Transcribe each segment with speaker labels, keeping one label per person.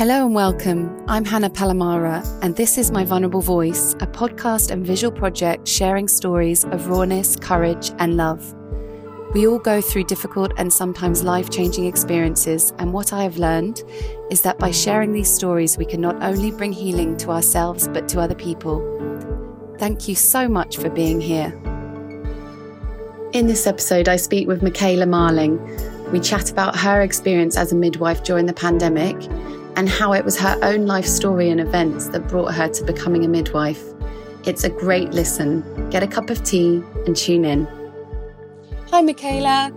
Speaker 1: Hello and welcome. I'm Hannah Palamara, and this is My Vulnerable Voice, a podcast and visual project sharing stories of rawness, courage, and love. We all go through difficult and sometimes life changing experiences, and what I have learned is that by sharing these stories, we can not only bring healing to ourselves but to other people. Thank you so much for being here. In this episode, I speak with Michala Marling. We chat about her experience as a midwife during the pandemic and how it was her own life story and events that brought her to becoming a midwife. It's a great listen. Get a cup of tea and tune in. Hi, Michala.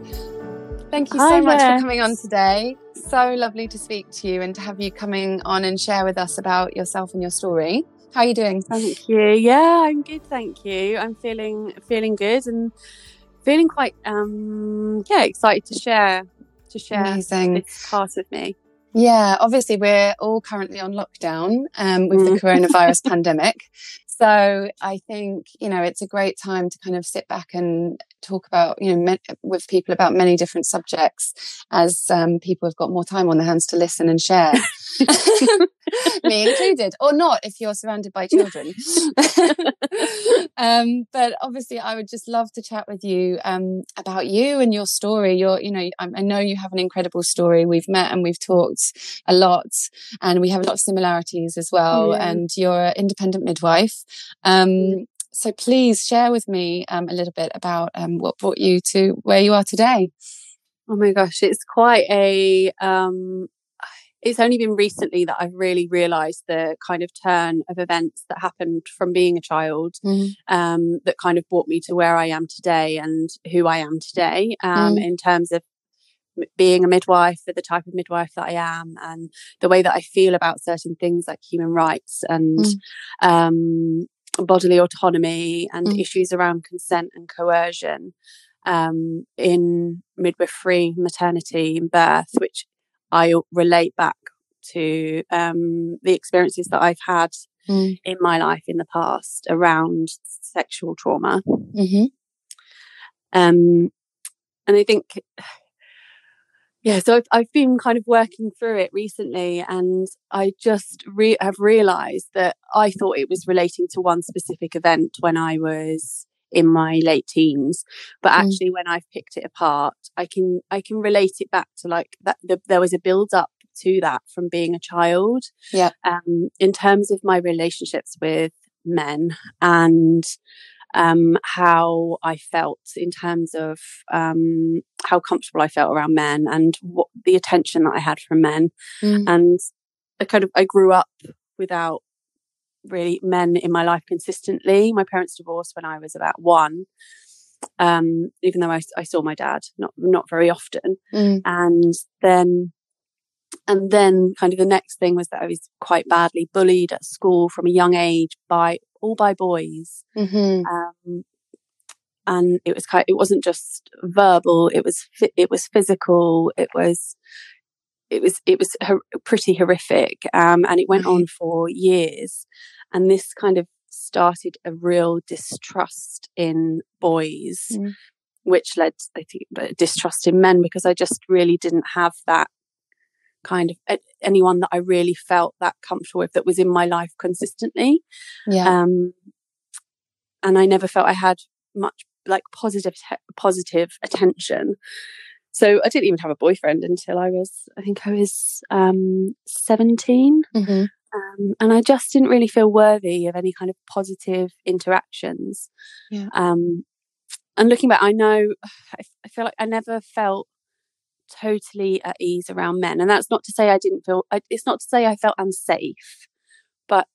Speaker 1: Thank you
Speaker 2: Hi
Speaker 1: so much
Speaker 2: there.
Speaker 1: for coming on today. So lovely to speak to you and to have you coming on and share with us about yourself and your story. How are you doing?
Speaker 2: Thank you. Yeah, I'm good. Thank you. I'm feeling feeling good and feeling quite um yeah excited to share to share
Speaker 1: Amazing.
Speaker 2: this part of me.
Speaker 1: Yeah, obviously we're all currently on lockdown um, with the
Speaker 2: Mm.
Speaker 1: coronavirus pandemic. So I think you know it's a great time to kind of sit back and talk about you know me- with people about many different subjects as um, people have got more time on their hands to listen and share. Me included, or not if you're surrounded by children. um, but obviously, I would just love to chat with you um, about you and your story. You're, you know, I, I know you have an incredible story. We've met and we've talked a lot, and we have a lot of similarities as well.
Speaker 2: Yeah.
Speaker 1: And you're an independent midwife. Um, so please share with me um, a little bit about um, what brought you to where you are today.
Speaker 2: Oh my gosh, it's quite a um it's only been recently that I've really realized the kind of turn of events that happened from being a child um, that kind of brought me to where I am today and who I am today um,
Speaker 1: Mm.
Speaker 2: in terms of being a midwife, for the type of midwife that I am, and the way that I feel about certain things like human rights and
Speaker 1: Mm.
Speaker 2: um, bodily autonomy and
Speaker 1: Mm.
Speaker 2: issues around consent and coercion um, in midwifery, maternity, and birth, which I relate back to um, the experiences that I've had
Speaker 1: Mm.
Speaker 2: in my life in the past around sexual trauma.
Speaker 1: Mm-hmm.
Speaker 2: Um, and I think, yeah, so I've, I've been kind of working through it recently and I just re- have realized that I thought it was relating to one specific event when I was in my late teens but
Speaker 1: Mm.
Speaker 2: actually when i've picked it apart i can i can relate it back to like that the, there was a build up to that from being a child
Speaker 1: Yeah.
Speaker 2: um in terms of my relationships with men and um, how I felt in terms of um, how comfortable I felt around men and what the attention that I had from men.
Speaker 1: Mm.
Speaker 2: And I kind of I grew up without really men in my life consistently. My parents divorced when I was about one. Um, even though I, I saw my dad not not very often,
Speaker 1: Mm.
Speaker 2: and then and then kind of the next thing was that I was quite badly bullied at school from a young age by all by boys
Speaker 1: Mm-hmm.
Speaker 2: um, and it was kind. It wasn't just verbal. It was. It was physical. It was. It was. It was hor- pretty horrific. Um, and it went on for years. And this kind of started a real distrust in boys,
Speaker 1: Mm.
Speaker 2: which led, I think, distrust in men because I just really didn't have that kind of anyone that I really felt that comfortable with that was in my life consistently
Speaker 1: Yeah.
Speaker 2: um, and I never felt I had much like positive te- positive attention. So I didn't even have a boyfriend until I was, I think I was um, seventeen,
Speaker 1: mm-hmm.
Speaker 2: um, and I just didn't really feel worthy of any kind of positive interactions.
Speaker 1: Yeah.
Speaker 2: Um, and looking back, I know I, I feel like I never felt totally at ease around men, and that's not to say I didn't feel. It's not to say I felt unsafe, but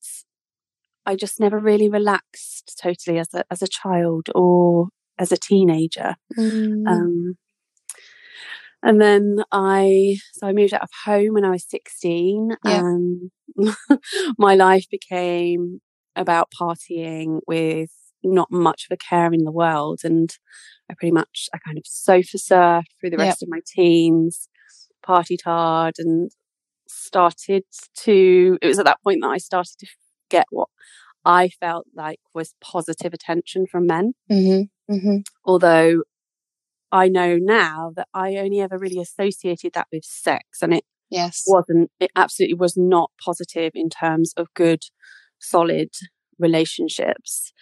Speaker 2: I just never really relaxed totally as a as a child or as a teenager.
Speaker 1: Mm.
Speaker 2: Um, and then I so I moved out of home when I was sixteen,
Speaker 1: Yeah.
Speaker 2: and my life became about partying with not much of a care in the world, and I pretty much I kind of sofa surfed through the
Speaker 1: Yep.
Speaker 2: rest of my teens, partied hard, and started to. It was at that point that I started to get what I felt like was positive attention from men
Speaker 1: Mm-hmm. Mm-hmm.
Speaker 2: although I know now that I only ever really associated that with sex and it
Speaker 1: yes
Speaker 2: wasn't it absolutely was not positive in terms of good solid relationships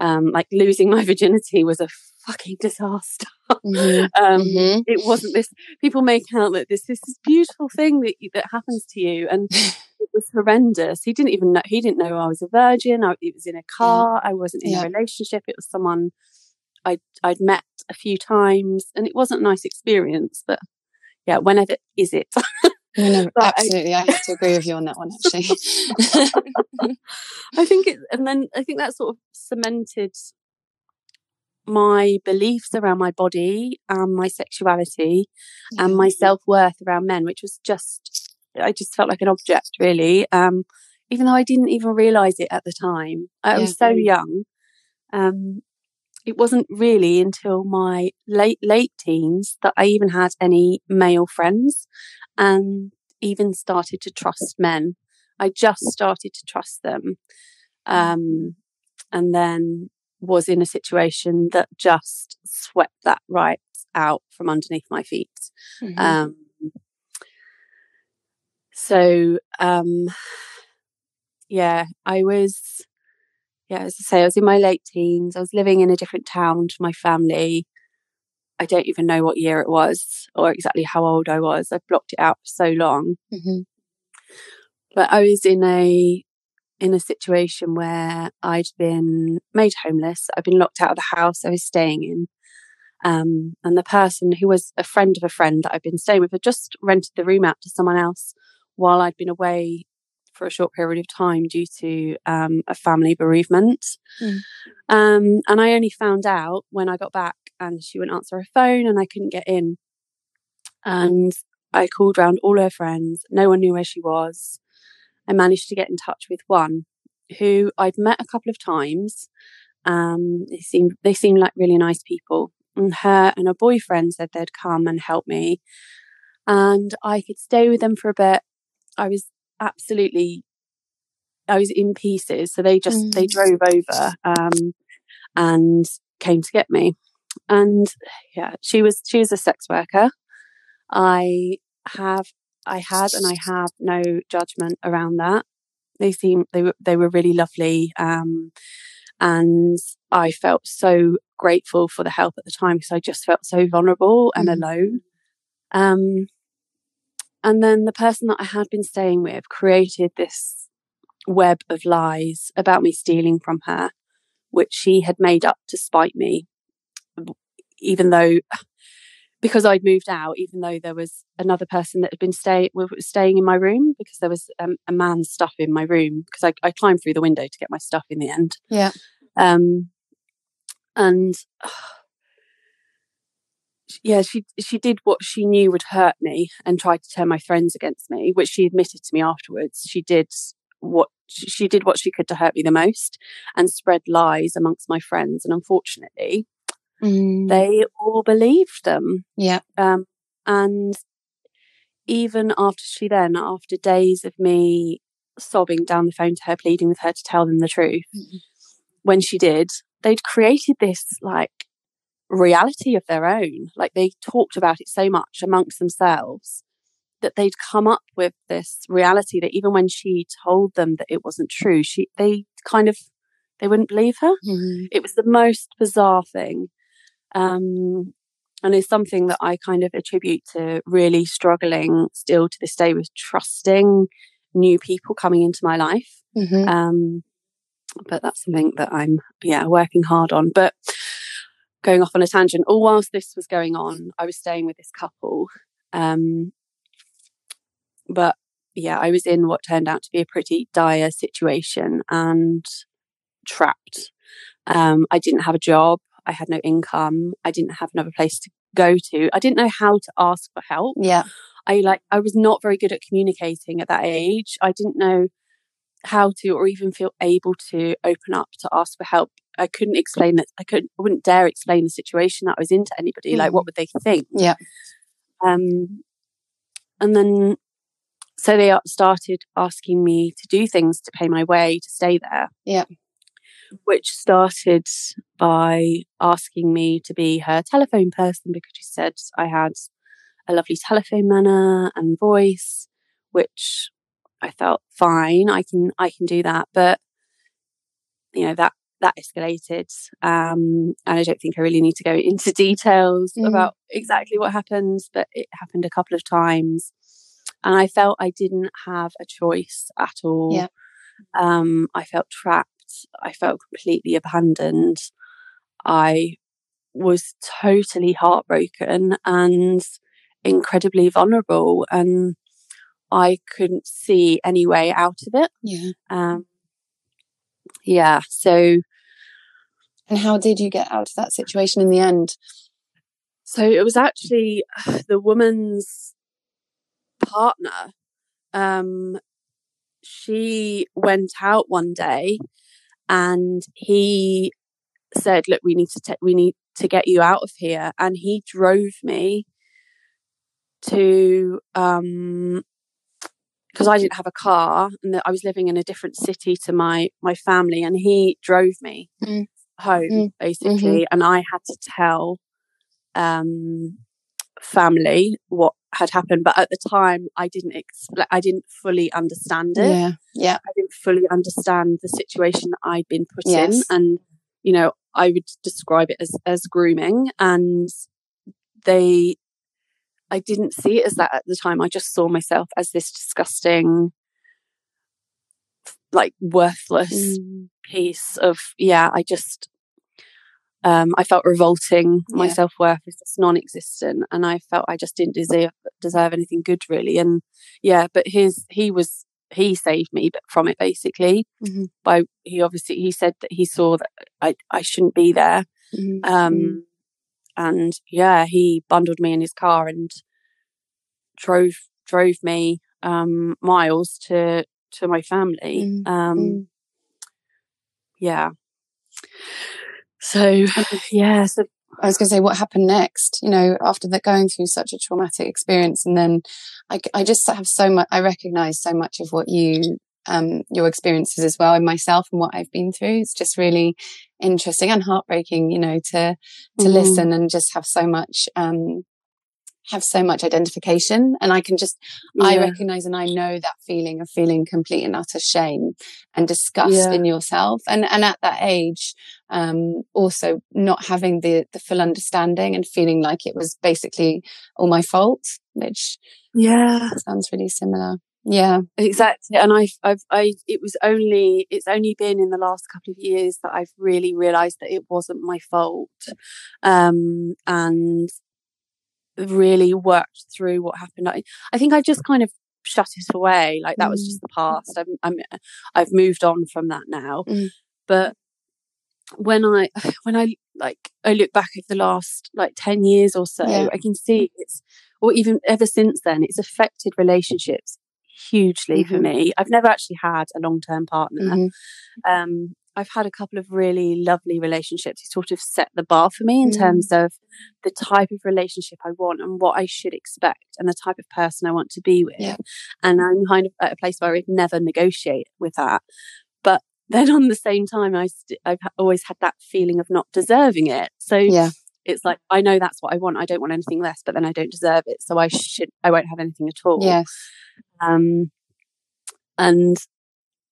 Speaker 2: um like losing my virginity was a fucking disaster.
Speaker 1: Mhm.
Speaker 2: um
Speaker 1: Mhm.
Speaker 2: it wasn't this people make out that this this beautiful thing that that happens to you and it was horrendous. He didn't even know he didn't know i was a virgin. I, it was in a car. I wasn't in
Speaker 1: Yeah.
Speaker 2: a relationship. It was someone i'd i'd met a few times and it wasn't a nice experience but yeah whenever is it
Speaker 1: No, no,
Speaker 2: But I-
Speaker 1: absolutely. I have to agree with you on that one, actually.
Speaker 2: I think it, and then I think that sort of cemented my beliefs around my body and my sexuality and my self worth around men, which was just, I just felt like an object really. Um, even though I didn't even realize it at the time, I was so young. Um, it wasn't really until my late, late teens that I even had any male friends and even started to trust men. I just started to trust them. Um, and then was in a situation that just swept that right out from underneath my feet.
Speaker 1: Mhm.
Speaker 2: Um, so, um, yeah, I was, yeah, as I say, I was in my late teens. I was living in a different town to my family. I don't even know what year it was or exactly how old I was. I've blocked it out for so long.
Speaker 1: Mhm.
Speaker 2: But I was in a in a situation where I'd been made homeless. I'd been locked out of the house I was staying in. Um, and the person who was a friend of a friend that I'd been staying with had just rented the room out to someone else while I'd been away for a short period of time due to um, a family bereavement.
Speaker 1: Mm.
Speaker 2: Um, and I only found out when I got back and she wouldn't answer her phone and I couldn't get in. And I called round all her friends. No one knew where she was. I managed to get in touch with one who I'd met a couple of times. Um, they seemed they seemed like really nice people. And her and her boyfriend said they'd come and help me, and I could stay with them for a bit. I was absolutely, I was in pieces. So they just they
Speaker 1: Mm.
Speaker 2: drove over um, and came to get me. And yeah, she was she was a sex worker. I have I had and I have no judgment around that. They seem they were they were really lovely, um, and I felt so grateful for the help at the time because I just felt so vulnerable and
Speaker 1: Mhm.
Speaker 2: alone. Um, and then the person that I had been staying with created this web of lies about me stealing from her, which she had made up to spite me, even though because I'd moved out, even though there was another person that had been stay was staying in my room because there was um, a man's stuff in my room because I, I climbed through the window to get my stuff in the end.
Speaker 1: Yeah.
Speaker 2: Um, and yeah, she she did what she knew would hurt me and tried to turn my friends against me, which she admitted to me afterwards. She did what she did what she could to hurt me the most and spread lies amongst my friends. And unfortunately,
Speaker 1: Mm.
Speaker 2: they all believed them.
Speaker 1: Yeah.
Speaker 2: Um, and even after she then, after days of me sobbing down the phone to her, pleading with her to tell them the truth,
Speaker 1: Mhm.
Speaker 2: when she did, they'd created this like reality of their own. Like they talked about it so much amongst themselves that they'd come up with this reality that even when she told them that it wasn't true, she they kind of they wouldn't believe her
Speaker 1: Mhm.
Speaker 2: it was the most bizarre thing um and it's something that i kind of attribute to really struggling still to this day with trusting new people coming into my life
Speaker 1: Mhm.
Speaker 2: um but that's something that i'm yeah working hard on but going off on a tangent all whilst this was going on i was staying with this couple um but yeah i was in what turned out to be a pretty dire situation and trapped um i didn't have a job i had no income i didn't have another place to go to i didn't know how to ask for help
Speaker 1: Yeah.
Speaker 2: I like I was not very good at communicating at that age. I didn't know how to or even feel able to open up to ask for help. I couldn't explain that I couldn't I wouldn't dare explain the situation that I was in to anybody. Like what would they think?
Speaker 1: Yeah.
Speaker 2: Um and then so they started asking me to do things to pay my way to stay there.
Speaker 1: Yeah.
Speaker 2: Which started by asking me to be her telephone person because she said I had a lovely telephone manner and voice. which I felt fine. I can I can do that, but you know that that escalated, um, and I don't think I really need to go into details mm. about exactly what happened, but it happened a couple of times, and I felt I didn't have a choice at all.
Speaker 1: Yeah.
Speaker 2: Um, I felt trapped. I felt completely abandoned. I was totally heartbroken and incredibly vulnerable and I couldn't see any way out of it.
Speaker 1: Yeah.
Speaker 2: Um, yeah. So.
Speaker 1: And how did you get out of that situation in the end?
Speaker 2: So it was actually the woman's partner. Um, she went out one day and he said, look, we need to, take, we need to get you out of here. And he drove me to, um, because I didn't have a car and I was living in a different city to my my family, and he drove me mm. Home mm. basically, mm-hmm. and I had to tell um, family what had happened. But at the time, I didn't explain. I didn't fully understand it.
Speaker 1: Yeah, yeah. I
Speaker 2: didn't fully understand the situation that I'd been put yes. in, and you know, I would describe it as as grooming, and they I didn't see it as that at the time. I just saw myself as this disgusting, like worthless mm. piece of, yeah, I just, um, I felt revolting. My yeah. self worth was just non existent. And I felt I just didn't deserve, deserve anything good really. And yeah, but his, he was, he saved me from it basically mm-hmm. by, he obviously, he said that he saw that I, I shouldn't be there. Mm-hmm. Um, mm and yeah, he bundled me in his car and drove drove me um, miles to to my family. Mm. Um, mm. Yeah. So yeah. So
Speaker 1: I was going to say, what happened next? You know, after that, going through such a traumatic experience, and then I, I just have so much. I recognize so much of what you um, your experiences as well and myself and what I've been through. It's just really interesting and heartbreaking, you know, to, to mm. listen and just have so much, um, have so much identification and I can just, yeah. I recognize and I know that feeling of feeling complete and utter shame and disgust yeah. in yourself. And, and at that age, um, also not having the, the full understanding and feeling like it was basically all my fault, which
Speaker 2: yeah,
Speaker 1: sounds really similar. Yeah,
Speaker 2: exactly. And I've, I've, I, it was only, it's only been in the last couple of years that I've really realized that it wasn't my fault. Um, and really worked through what happened. I, I think I just kind of shut it away. Like that was just mm. the past. I'm, I'm, I've moved on from that now. Mm. But when I, when I like, I look back over the last like 10 years or so, yeah. I can see it's, or even ever since then, it's affected relationships hugely mm-hmm. for me. I've never actually had a long term partner. Mm-hmm. Um, I've had a couple of really lovely relationships who sort of set the bar for me in mm. terms of the type of relationship I want and what I should expect and the type of person I want to be with.
Speaker 1: Yeah.
Speaker 2: And I'm kind of at a place where I'd never negotiate with that. Then on the same time, I st- I've always had that feeling of not deserving it. So
Speaker 1: yeah.
Speaker 2: it's like, I know that's what I want. I don't want anything less, but then I don't deserve it. So I should, I won't have anything at all.
Speaker 1: Yes.
Speaker 2: Um, and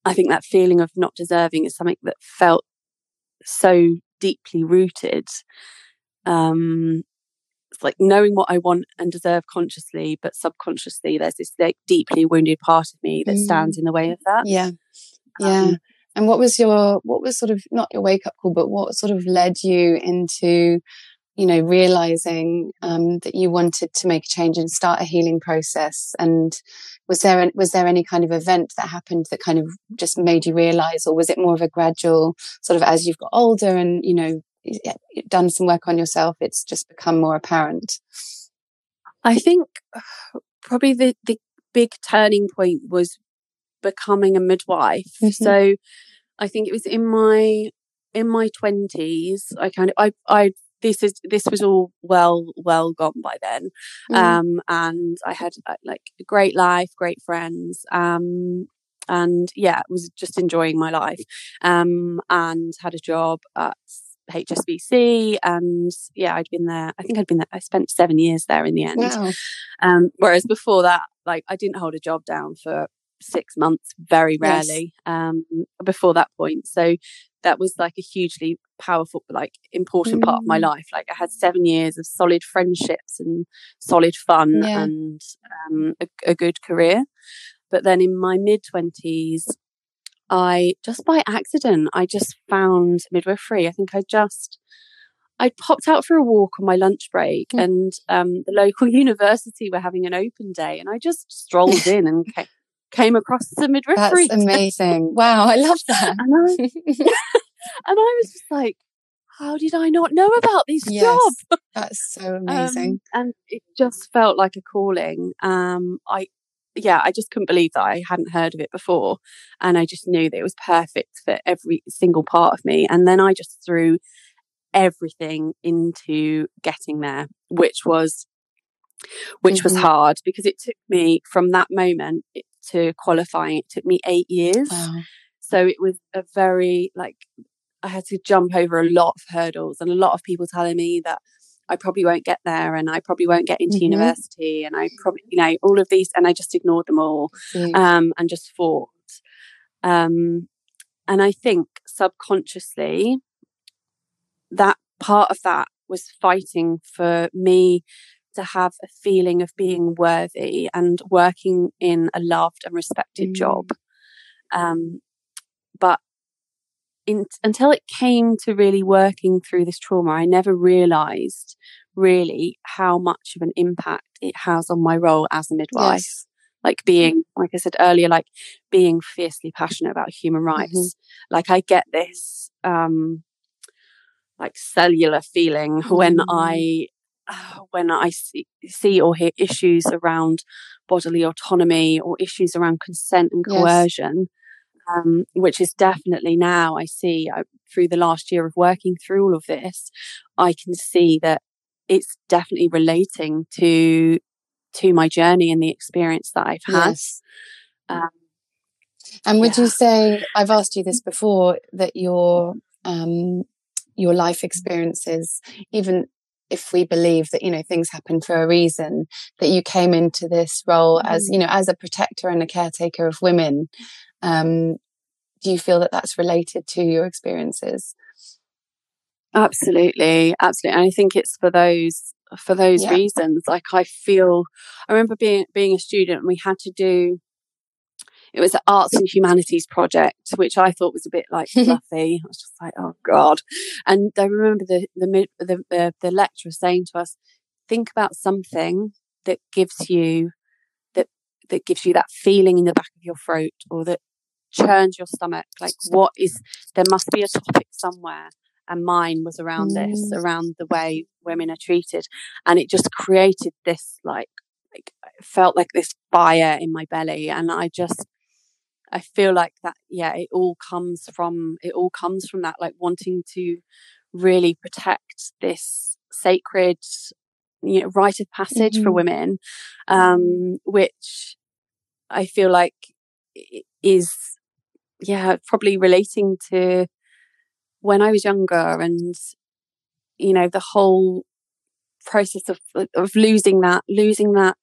Speaker 2: I think that feeling of not deserving is something that felt so deeply rooted. Um, it's like knowing what I want and deserve consciously, but subconsciously, there's this like deeply wounded part of me that mm. stands in the way of that.
Speaker 1: Yeah, yeah. And what was your what was sort of not your wake up call, but what sort of led you into you know, realizing um, that you wanted to make a change and start a healing process? And was there was there any kind of event that happened that kind of just made you realize, or was it more of a gradual sort of as you've got older and you know done some work on yourself, it's just become more apparent?
Speaker 2: I think probably the the big turning point was becoming a midwife. Mm-hmm. So I think it was in my in my twenties. I kind of I I this is this was all well well gone by then mm. um and i had uh, like a great life great friends um and yeah was just enjoying my life um and had a job at HSBC, and yeah, I'd been there. I think I'd been there. I spent seven years there in the end.
Speaker 1: Wow.
Speaker 2: Um, whereas before that, like I didn't hold a job down for six months, very rarely. Yes. Um, before that point, so that was like a hugely powerful, like important mm. part of my mm. life. Like I had seven years of solid friendships and solid fun yeah. and um, a, a good career. But then in my mid twenties, I just by accident, I just found midwifery. I think I just, I popped out for a walk on my lunch break mm. and um, the local university were having an open day and I just strolled in and came, across the midwifery.
Speaker 1: That's amazing. wow. I love that.
Speaker 2: And I, and I was just like, how did I not know about this yes, job?
Speaker 1: That's so amazing.
Speaker 2: Um, and it just felt like a calling. Um, I, yeah, I just couldn't believe that I hadn't heard of it before. And I just knew that it was perfect for every single part of me. And then I just threw everything into getting there, which was, which mm-hmm. was hard because it took me from that moment to qualifying, it took me eight years. Wow. So it was a very like, I had to jump over a lot of hurdles and a lot of people telling me that I probably won't get there and I probably won't get into mm-hmm. university and I probably, you know, all of these. And I just ignored them all um, and just fought. Um, and I think subconsciously, that part of that was fighting for me to have a feeling of being worthy and working in a loved and respected mm. job. Um, but in, until it came to really working through this trauma, I never realized really how much of an impact it has on my role as a midwife. Yes. Like being, like I said earlier, like being fiercely passionate about human mm-hmm. rights. Mm-hmm. Like I get this, um, like cellular feeling mm-hmm. when I, uh, when I see, see or hear issues around bodily autonomy or issues around consent and coercion. Yes um, which is definitely now I see uh, through the last year of working through all of this, I can see that it's definitely relating to to my journey and the experience that I've had. Yes. Um,
Speaker 1: and would yeah. you say I've asked you this before that your um, your life experiences, even if we believe that you know things happen for a reason, that you came into this role as mm. you know as a protector and a caretaker of women, um, do you feel that that's related to your experiences?
Speaker 2: Absolutely, absolutely. And I think it's for those for those yeah. reasons. Like I feel, I remember being being a student, and we had to do. It was an arts and humanities project, which I thought was a bit like fluffy. I was just like, oh god. And I remember the the the, the, the lecturer saying to us, think about something that gives you that that gives you that feeling in the back of your throat or that churns your stomach. Like, what is, there must be a topic somewhere. And mine was around mm. this, around the way women are treated. And it just created this, like, like, felt like this fire in my belly. And I just, I feel like that, yeah, it all comes from, it all comes from that, like wanting to really protect this sacred, you know, rite of passage mm-hmm. for women, um, which I feel like is yeah, probably relating to when I was younger and, you know, the whole process of, of losing that, losing that,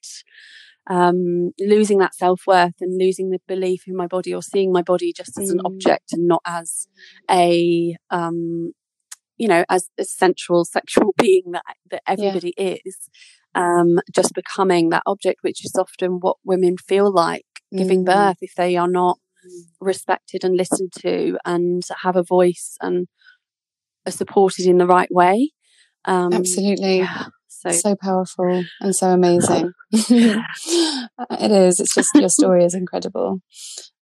Speaker 2: um, losing that self worth and losing the belief in my body or seeing my body just as an mm. object and not as a, um, you know, as a sensual sexual being that, that everybody yeah. is. Um, just becoming that object, which is often what women feel like giving mm. birth if they are not respected and listened to and have a voice and are supported in the right way.
Speaker 1: Um, Absolutely. Yeah, so. so powerful and so amazing. it is. It's just your story is incredible.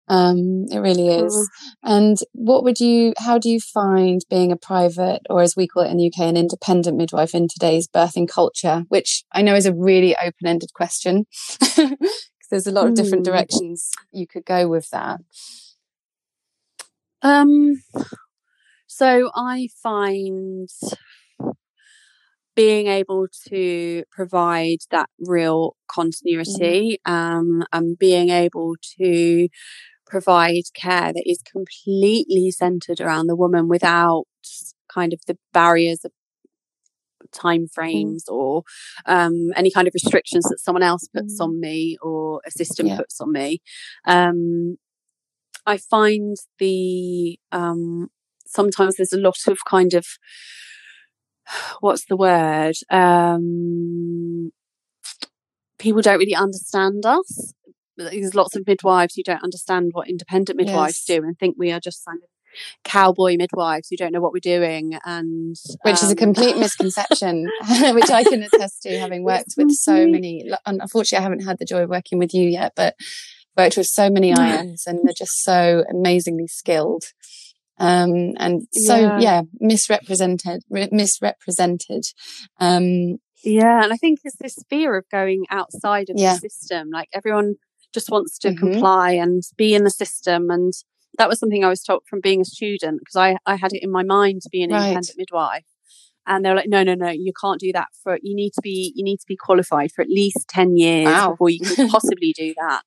Speaker 1: Um, it really is. Mm. And what would you, how do you find being a private, or as we call it in the UK, an independent midwife in today's birthing culture, which I know is a really open ended question because there's a lot of different hmm. directions you could go with that.
Speaker 2: Um, so I find being able to provide that real continuity mm. um, and being able to provide care that is completely centered around the woman without kind of the barriers of time
Speaker 1: Mm.
Speaker 2: frames or um, any kind of restrictions that someone else puts
Speaker 1: Mm.
Speaker 2: on me or a system
Speaker 1: Yeah.
Speaker 2: puts on me. Um, I find the um, sometimes there's a lot of kind of what's the word? Um, people don't really understand us. There's lots of midwives who don't understand what independent midwives
Speaker 1: Yes.
Speaker 2: do and think we are just kind of cowboy midwives who don't know what we're doing and
Speaker 1: which is a
Speaker 2: um,
Speaker 1: complete misconception, which I can attest to, having worked with so many. Unfortunately, I haven't had the joy of working with you yet, but worked with so many IMs, and they're just so amazingly skilled. Um, and so,
Speaker 2: Yeah.
Speaker 1: yeah, misrepresented, re- misrepresented. Um,
Speaker 2: Yeah, and I think it's this fear of going outside of
Speaker 1: Yeah.
Speaker 2: the system. Like everyone just wants to
Speaker 1: Mhm.
Speaker 2: comply and be in the system. And that was something I was taught from being a student because I, I had it in my mind to be an
Speaker 1: Right.
Speaker 2: independent midwife. And they were like, no, no, no, you can't do that for, you need to be, you need to be qualified for at least 10 years
Speaker 1: Wow.
Speaker 2: before you can possibly do that.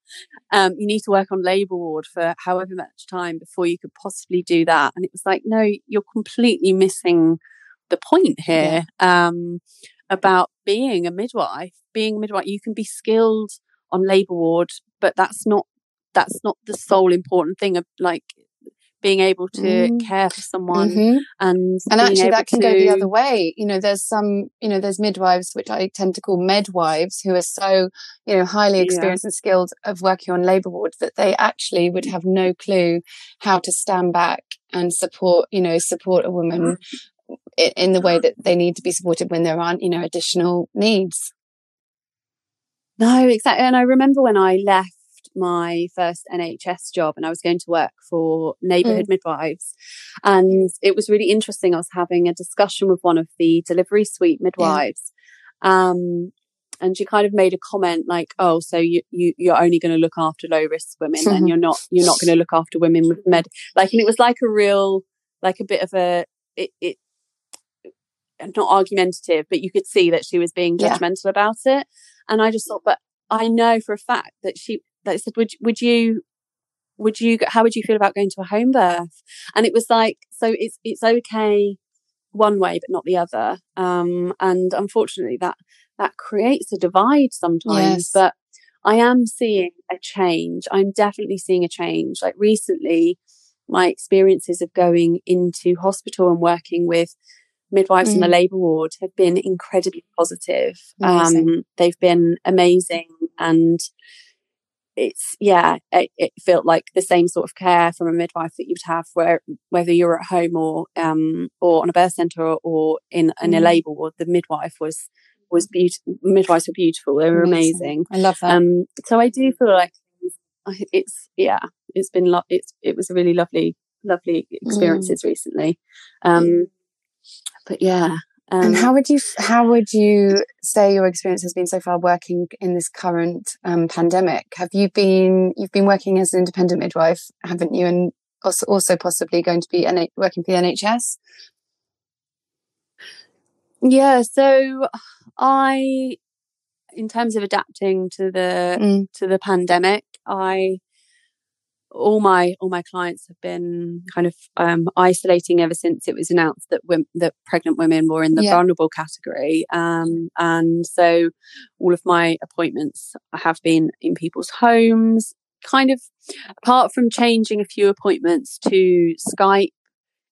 Speaker 2: Um, you need to work on labour ward for however much time before you could possibly do that. And it was like, no, you're completely missing the point here. Um, about being a midwife, being a midwife, you can be skilled on labour ward, but that's not, that's not the sole important thing of like being able to
Speaker 1: Mm.
Speaker 2: care for someone
Speaker 1: mhm.
Speaker 2: and
Speaker 1: and actually that can go the other way you know there's some you know there's midwives which i tend to call medwives who are so you know highly
Speaker 2: Yeah.
Speaker 1: experienced and skilled of working on labor wards that they actually would have no clue how to stand back and support you know support a woman i- in the way that they need to be supported when there aren't you know additional needs
Speaker 2: No, exactly. And I remember when I left my first NHS job and I was going to work for neighbourhood midwives. And it was really interesting. I was having a discussion with one of the delivery suite midwives. Um, and she kind of made a comment like, "Oh, so you, you you're only going to look after low risk women, and you're not you're not going to look after women with med." Like, and it was like a real, like a bit of a it, it not argumentative, but you could see that she was being
Speaker 1: Yeah.
Speaker 2: judgmental about it. And I just thought, but I know for a fact that she, that said, would, would you, would you, how would you feel about going to a home birth? And it was like, so it's, it's okay one way, but not the other. Um, and unfortunately that, that creates a divide sometimes,
Speaker 1: Yes.
Speaker 2: but I am seeing a change. I'm definitely seeing a change. Like recently, my experiences of going into hospital and working with midwives in the
Speaker 1: Mm.
Speaker 2: labour ward have been incredibly positive. Um, they've been amazing and it's yeah it, it felt like the same sort of care from a midwife that you would have where whether you're at home or um or on a birth center or, or in in a
Speaker 1: Mm.
Speaker 2: labour ward the midwife was was beautiful midwives were beautiful they were amazing.
Speaker 1: i love that.
Speaker 2: Um so i do feel like it's yeah it's been lo- it's it was a really lovely lovely experiences recently. Um but yeah um,
Speaker 1: and how would you how would you say your experience has been so far working in this current um, pandemic? Have you been you've been working as an independent midwife, haven't you? And also, also possibly going to be NH- working for the NHS.
Speaker 2: Yeah, so I, in terms of adapting to the
Speaker 1: Mm.
Speaker 2: to the pandemic, I all my all my clients have been kind of um, isolating ever since it was announced that that pregnant women were in the
Speaker 1: Yeah.
Speaker 2: vulnerable category, um, and so all of my appointments have been in people's homes. Kind of, apart from changing a few appointments to Skype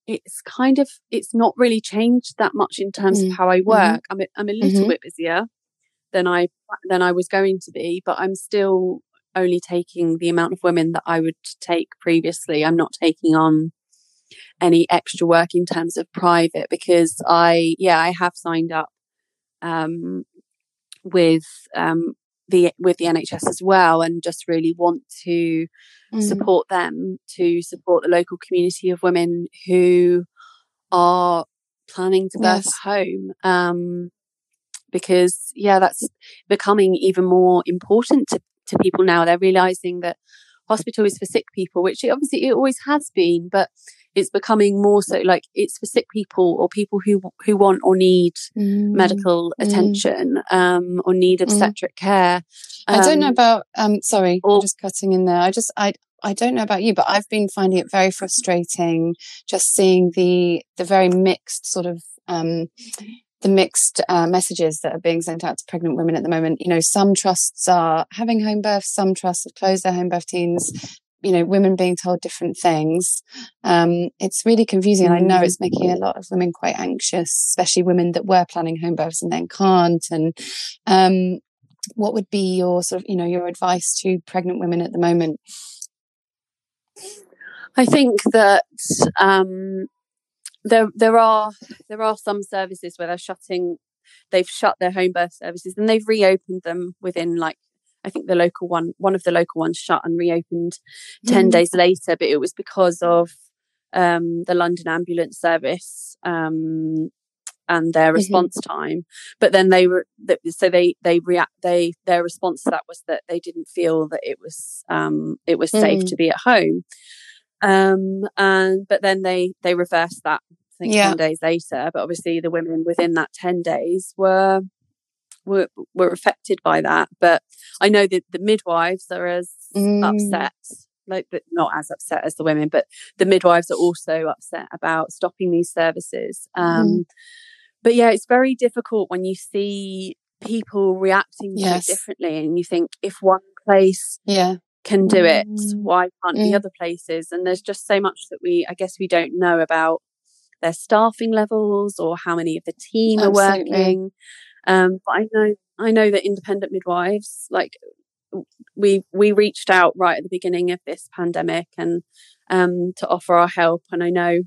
Speaker 2: it's kind of it's not really changed that much in terms
Speaker 1: Mm.
Speaker 2: of how I work. I'm a, I'm a little
Speaker 1: Mhm.
Speaker 2: bit busier than I than I was going to be, but I'm still only taking the amount of women that I would take previously. I'm not taking on any extra work in terms of private because I yeah I have signed up um, with um, the with the NHS as well and just really want to
Speaker 1: Mm.
Speaker 2: support them to support the local community of women who are planning to birth
Speaker 1: Yes.
Speaker 2: at home. Um, because yeah, that's becoming even more important to, to people now. They're realizing that hospital is for sick people, which it obviously it always has been, but it's becoming more so like it's for sick people or people who who want or need
Speaker 1: Mm.
Speaker 2: medical
Speaker 1: Mm.
Speaker 2: attention um, or need obstetric care.
Speaker 1: I don't know
Speaker 2: Um,
Speaker 1: about um sorry,
Speaker 2: or-
Speaker 1: I'm just cutting in there. I just I I don't know about you, but I've been finding it very frustrating just seeing the the very mixed sort of um, the mixed uh, messages that are being sent out to pregnant women at the moment. You know, some trusts are having home births, some trusts have closed their home birth teams. You know, women being told different things. Um, it's really confusing. And I know it's making a lot of women quite anxious, especially women that were planning home births and then can't. And um, what would be your sort of, you know, your advice to pregnant women at the moment?
Speaker 2: I think that um, there there are there are some services where they're shutting, they've shut their home birth services and they've reopened them within like I think the local one, one of the local ones shut and reopened 10 mm. days later, but it was because of um, the London ambulance service um, and their mm-hmm. response mm-hmm. time. But then they were, so they, they react, they, their response to that was that they didn't feel that it was, um, it was safe mm. to be at home. Um, and, but then they, they reversed that, I think yeah. 10 days later. But obviously the women within that 10 days were, were, were affected by that. But I know that the midwives are as mm. upset like but not as upset as the women but the midwives are also upset about stopping these services um mm but yeah, it's very difficult when you see people reacting yes. differently and you think if one place
Speaker 1: yeah
Speaker 2: can do it mm. why can't mm. the other places and there's just so much that we i guess we don't know about their staffing levels or how many of the team Absolutely. are working um, but i know i know that independent midwives like we we reached out right at the beginning of this pandemic and um, to offer our help and i know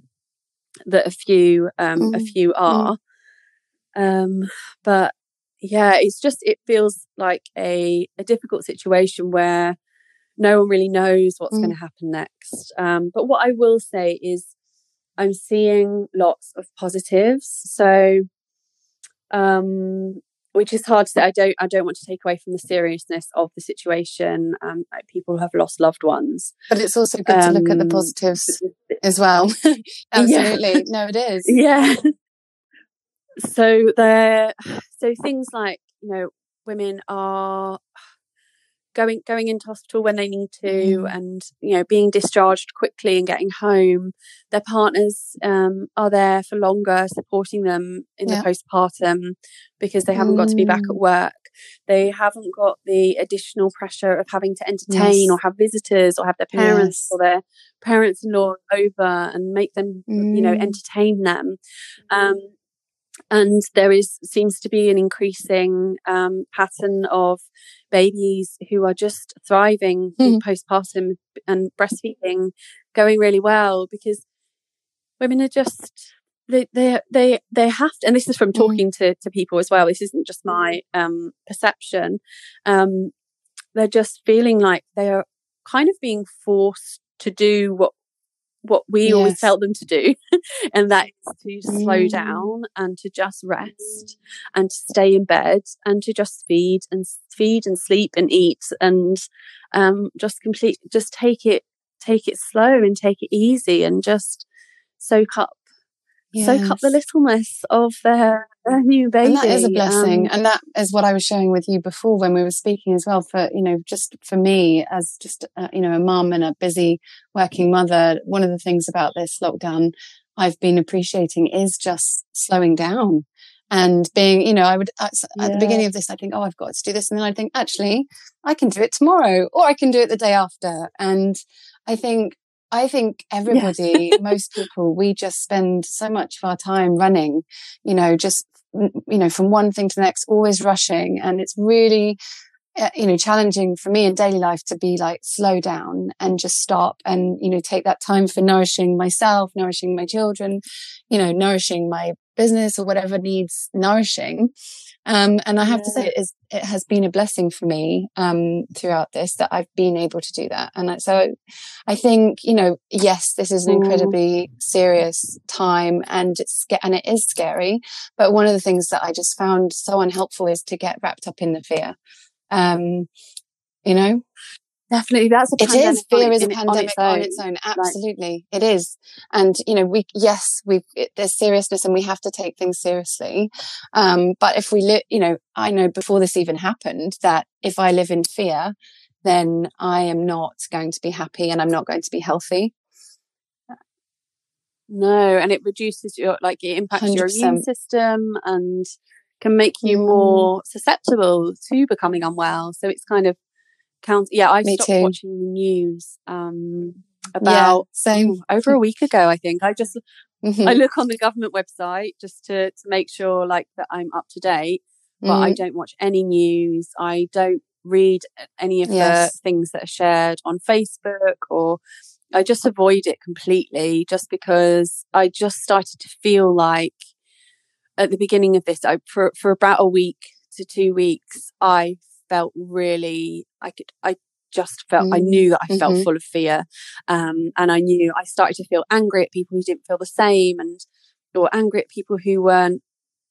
Speaker 2: that a few um, mm. a few mm. are um, but yeah, it's just, it feels like a, a difficult situation where no one really knows what's mm. going to happen next. Um, but what I will say is I'm seeing lots of positives. So, um, which is hard to say. I don't, I don't want to take away from the seriousness of the situation. Um, like people have lost loved ones,
Speaker 1: but it's also good to look at the um, positives as well. Absolutely, yeah. no, it is.
Speaker 2: Yeah, so there so things like you know women are going going into hospital when they need to mm. and you know being discharged quickly and getting home their partners um, are there for longer supporting them in yeah. the postpartum because they haven't mm. got to be back at mm. work they haven't got the additional pressure of having to entertain yes. or have visitors or have their parents yes. or their parents-in-law over and make them mm. you know mm. entertain them um, and there is seems to be an increasing um, pattern of babies who are just thriving mm. in postpartum and breastfeeding going really well because women are just they they they they have to and this is from hmm. talking to to people as well this isn't just my um, perception um, they're just feeling like they are kind of being forced to do what what we yes. always tell them to do, and that is to slow mm. down and to just rest and to stay in bed and to just feed and feed and sleep and eat and um, just complete, just take it, take it slow and take it easy and just soak up yes. soak up the littleness of their, new baby.
Speaker 1: And that is a blessing. Um, and that is what I was sharing with you before when we were speaking as well. For, you know, just for me as just, uh, you know, a mum and a busy working mother, one of the things about this lockdown I've been appreciating is just slowing down and being, you know, I would at, yeah. the beginning of this, I think, oh, I've got to do this. And then I think, actually, I can do it tomorrow or I can do it the day after. And I think I think everybody, yes. most people, we just spend so much of our time running, you know, just, you know, from one thing to the next, always rushing. And it's really, uh, you know, challenging for me in daily life to be like slow down and just stop and, you know, take that time for nourishing myself, nourishing my children, you know, nourishing my business or whatever needs nourishing. Um, and I have yeah. to say, it, is, it has been a blessing for me um, throughout this that I've been able to do that. And so I think, you know, yes, this is an incredibly serious time and it's and it is scary. But one of the things that I just found so unhelpful is to get wrapped up in the fear. Um, you know,
Speaker 2: Definitely, that's a
Speaker 1: it is. Fear is a pandemic on its, on its own. Absolutely, it is. And you know, we yes, we there's seriousness, and we have to take things seriously. Um, but if we live, you know, I know before this even happened that if I live in fear, then I am not going to be happy and I'm not going to be healthy.
Speaker 2: No, and it reduces your like it impacts 100%. your immune system and can make you mm. more susceptible to becoming unwell. So it's kind of count. Yeah, I stopped too. watching the news um, about yeah, over a week ago. I think I just mm-hmm. I look on the government website just to to make sure like that I'm up to date, but mm. I don't watch any news. I don't read any of yes. the things that are shared on Facebook or I just avoid it completely just because I just started to feel like at the beginning of this, I, for, for about a week to two weeks, I felt really, I could, I just felt, mm. I knew that I felt mm-hmm. full of fear. Um, and I knew I started to feel angry at people who didn't feel the same and, or angry at people who weren't,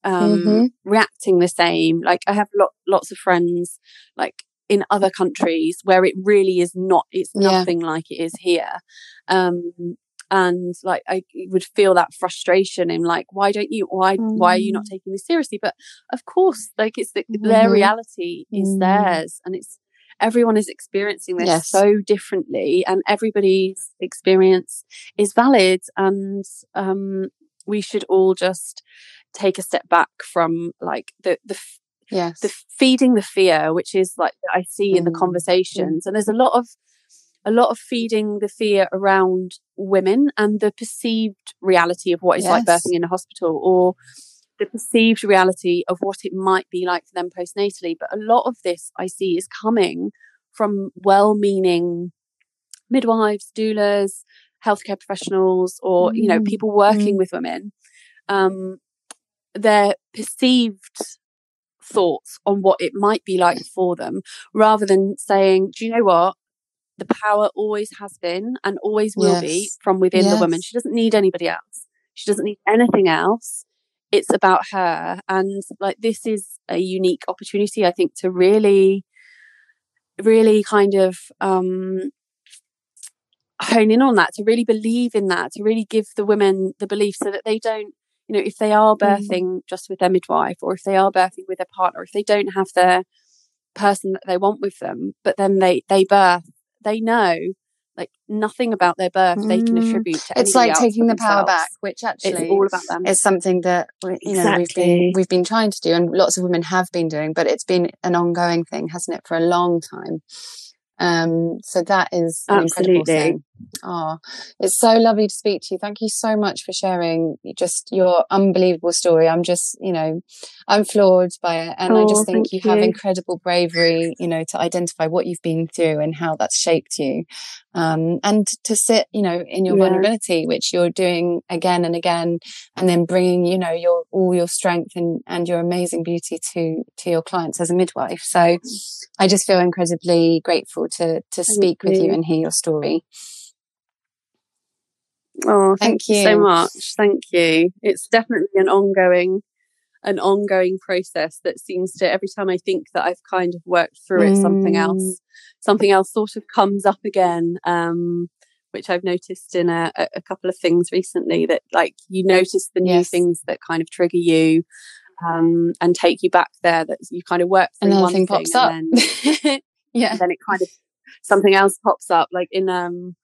Speaker 2: um, mm-hmm. reacting the same. Like I have lot, lots of friends, like in other countries where it really is not, it's nothing yeah. like it is here. Um, and like I would feel that frustration in like, why don't you, why, mm. why are you not mm. taking this seriously? But of course, like it's the, mm-hmm. their reality is mm. theirs and it's, everyone is experiencing this yes. so differently and everybody's experience is valid and, um, we should all just take a step back from like the, the,
Speaker 1: yes.
Speaker 2: the feeding the fear, which is like I see mm. in the mm, conversations. Mm. And there's a lot of a lot of feeding the fear around women and the perceived reality of what it's yes. like birthing in a hospital or the perceived reality of what it might be like for them postnatally. But a lot of this I see is coming from well meaning midwives, doulas, healthcare professionals, or, mm. you know, mm, people working mm. with women. Um, their perceived thoughts on what it might be like for them rather than saying, do you know what? The power always has been and always will yes. be from within yes. the woman. She doesn't need anybody else. She doesn't need anything else. It's about her. And like, this is a unique opportunity, I think, to really, really kind of, um, hone in on that, to really believe in that, to really give the women the belief so that they don't you know, if they are mm. birthing mm. just with their midwife or if they are birthing with their partner, if they don't have their person that they want with them, but then they, they birth, they know like nothing about their birth mm. they can mm. attribute to
Speaker 1: it's like taking the power back which actually
Speaker 2: it's all about them
Speaker 1: is something that you know exactly. we've been we've been trying to do and lots of women have been doing but it's been an ongoing thing hasn't it for a long time um, so that is an incredible thing. Oh, it's so lovely to speak to you. Thank you so much for sharing just your unbelievable story. I'm just, you know, I'm floored by it. And oh, I just think you, you, have incredible bravery, you know, to identify what you've been through and how that's shaped you. Um, and to sit, you know, in your yeah. vulnerability, which you're doing again and again, and then bringing, you know, your, all your strength and, and your amazing beauty to, to your clients as a midwife. So I just feel incredibly grateful to, to speak with you and hear your story.
Speaker 2: Oh, thank, thank you so much. Thank you. It's definitely an ongoing, an ongoing process that seems to every time I think that I've kind of worked through it, something mm. else, something else sort of comes up again. Um, which I've noticed in a, a couple of things recently that like you notice the new yes. things that kind of trigger you, um, and take you back there that you kind of work through
Speaker 1: Another
Speaker 2: one
Speaker 1: thing, thing pops up.
Speaker 2: Then, yeah. And then it kind of, something else pops up like in, um,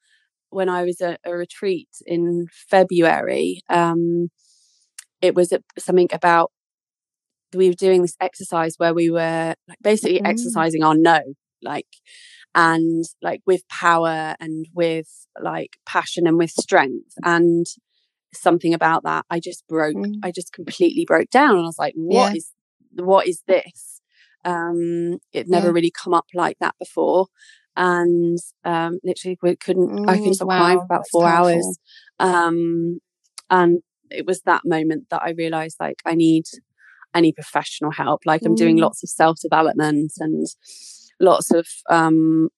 Speaker 2: when I was at a retreat in February, um, it was something about we were doing this exercise where we were like basically mm. exercising our no, like, and like with power and with like passion and with strength and something about that. I just broke, mm. I just completely broke down and I was like, "What yeah. is, what is this? Um, it never yeah. really come up like that before and um, literally we couldn't mm, I couldn't wow, for about four powerful. hours. Um, and it was that moment that I realized like I need I need professional help. Like I'm doing mm. lots of self development and lots of um,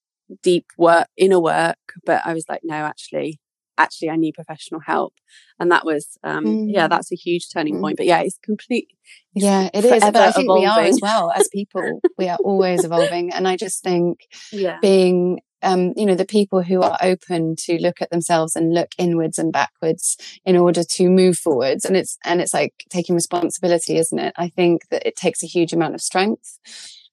Speaker 2: deep work, inner work, but I was like, no, actually, actually I need professional help. And that was, um, mm. yeah, that's a huge turning mm. point. But yeah, it's complete.
Speaker 1: It's yeah, it is. But I think evolving. we are as well as people. we are always evolving. And I just think yeah. being um, you know, the people who are open to look at themselves and look inwards and backwards in order to move forwards. And it's, and it's like taking responsibility, isn't it? I think that it takes a huge amount of strength.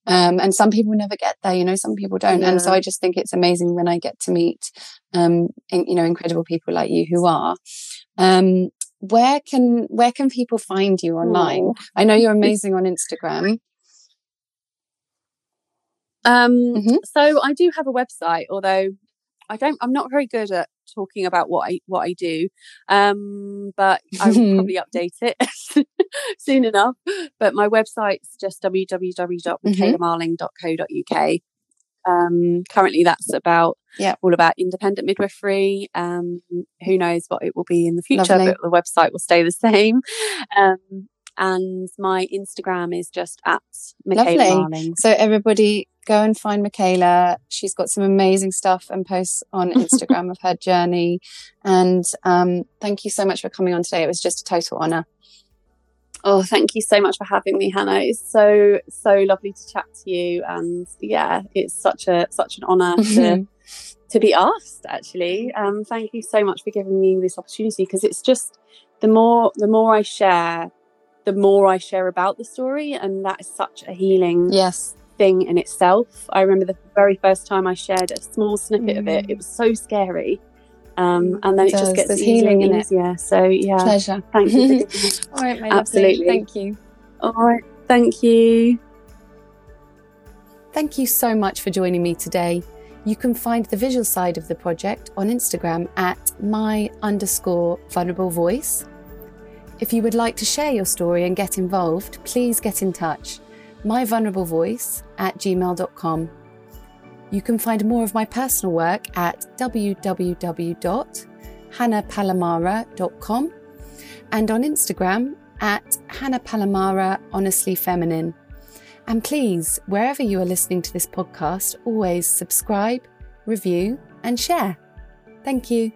Speaker 1: Um, and some people never get there, you know, some people don't.
Speaker 2: Yeah.
Speaker 1: And so I just think it's amazing when I get to meet, um, in, you know, incredible people like you who are. Um, where can, where can people find you online? I know you're amazing on Instagram.
Speaker 2: Um,
Speaker 1: Mhm.
Speaker 2: so I do have a website, although I don't, I'm not very good at talking about what I, what I do. Um, but I will probably update it soon enough. But my website's just www.michalamarling.co.uk. Um, currently that's about,
Speaker 1: Yeah.
Speaker 2: all about independent midwifery. Um, who knows what it will be in the future,
Speaker 1: Lovely.
Speaker 2: but the website will stay the same. Um, and my Instagram is just at Michala
Speaker 1: Lovely.
Speaker 2: Marling.
Speaker 1: So everybody go and find Michala. She's got some amazing stuff and posts on Instagram of her journey. And um, thank you so much for coming on today. It was just a total honor.
Speaker 2: Oh, thank you so much for having me, Hannah. It's so so lovely to chat to you, and yeah, it's such a such an honour to to be asked. Actually, um, thank you so much for giving me this opportunity because it's just the more the more I share, the more I share about the story, and that is such a healing
Speaker 1: yes.
Speaker 2: thing in itself. I remember the very first time I shared a small snippet of it; it was so scary. Um, and then it,
Speaker 1: It
Speaker 2: just gets
Speaker 1: There's
Speaker 2: easier
Speaker 1: healing
Speaker 2: and
Speaker 1: in it.
Speaker 2: easier. So yeah,
Speaker 1: Pleasure.
Speaker 2: thank you. For giving me
Speaker 1: All right, my
Speaker 2: Absolutely.
Speaker 1: Lovely. Thank you.
Speaker 2: All right. Thank you.
Speaker 1: Thank you so much for joining me today. You can find the visual side of the project on Instagram at my underscore vulnerable voice. If you would like to share your story and get involved, please get in touch. My vulnerable voice at gmail.com. You can find more of my personal work at www.hannahpalamara.com and on Instagram at Hannah Honestly Feminine. And please, wherever you are listening to this podcast, always subscribe, review, and share. Thank you.